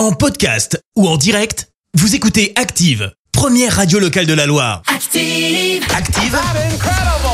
En podcast ou en direct, vous écoutez Active, première radio locale de la Loire. Active. Active,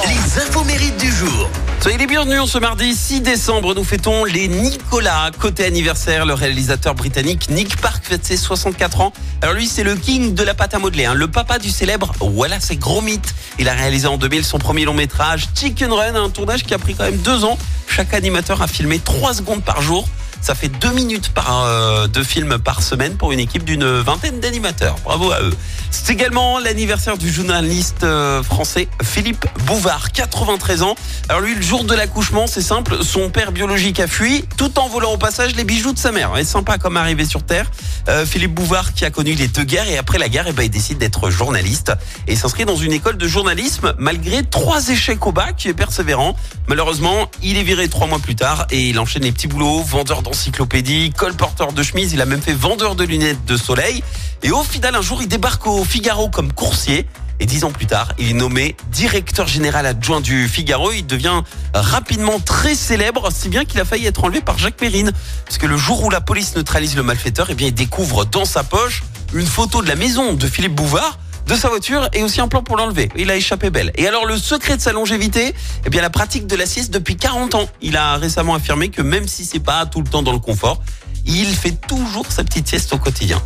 les infos mérites du jour. Soyez les bienvenus en ce mardi 6 décembre. Nous fêtons les Nicolas. Côté anniversaire, le réalisateur britannique Nick Park fête ses 64 ans. Alors lui, c'est le king de la pâte à modeler, hein, le papa du célèbre Voilà, c'est gros mythe. Il a réalisé en 2000 son premier long métrage Chicken Run, un tournage qui a pris quand même deux ans. Chaque animateur a filmé 3 secondes par jour. Ça fait deux minutes euh, de film par semaine pour une équipe d'une vingtaine d'animateurs. Bravo à eux. C'est également l'anniversaire du journaliste euh, français Philippe Bouvard, 93 ans. Alors lui, le jour de l'accouchement, c'est simple, son père biologique a fui, tout en volant au passage les bijoux de sa mère. C'est sympa comme arrivé sur Terre. Euh, Philippe Bouvard qui a connu les deux guerres et après la guerre, eh ben, il décide d'être journaliste et s'inscrit dans une école de journalisme malgré trois échecs au bac, persévérant. Malheureusement, il est viré trois mois plus tard et il enchaîne les petits boulots, vendeur d'encyclopédie, colporteur de chemise, il a même fait vendeur de lunettes de soleil. Et au final, un jour, il débarque au Figaro comme coursier. Et dix ans plus tard, il est nommé directeur général adjoint du Figaro. Il devient rapidement très célèbre, si bien qu'il a failli être enlevé par Jacques Perrine. Parce que le jour où la police neutralise le malfaiteur, eh bien, il découvre dans sa poche une photo de la maison de Philippe Bouvard de sa voiture et aussi un plan pour l'enlever. Il a échappé belle. Et alors le secret de sa longévité, eh bien la pratique de la sieste depuis 40 ans. Il a récemment affirmé que même si c'est pas tout le temps dans le confort, il fait toujours sa petite sieste au quotidien.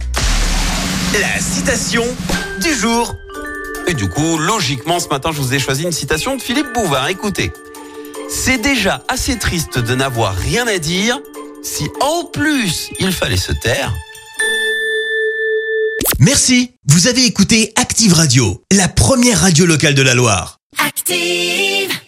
La citation du jour. Et du coup, logiquement, ce matin, je vous ai choisi une citation de Philippe Bouvard. Écoutez. C'est déjà assez triste de n'avoir rien à dire. Si en plus il fallait se taire. Merci, vous avez écouté Active Radio, la première radio locale de la Loire. Active.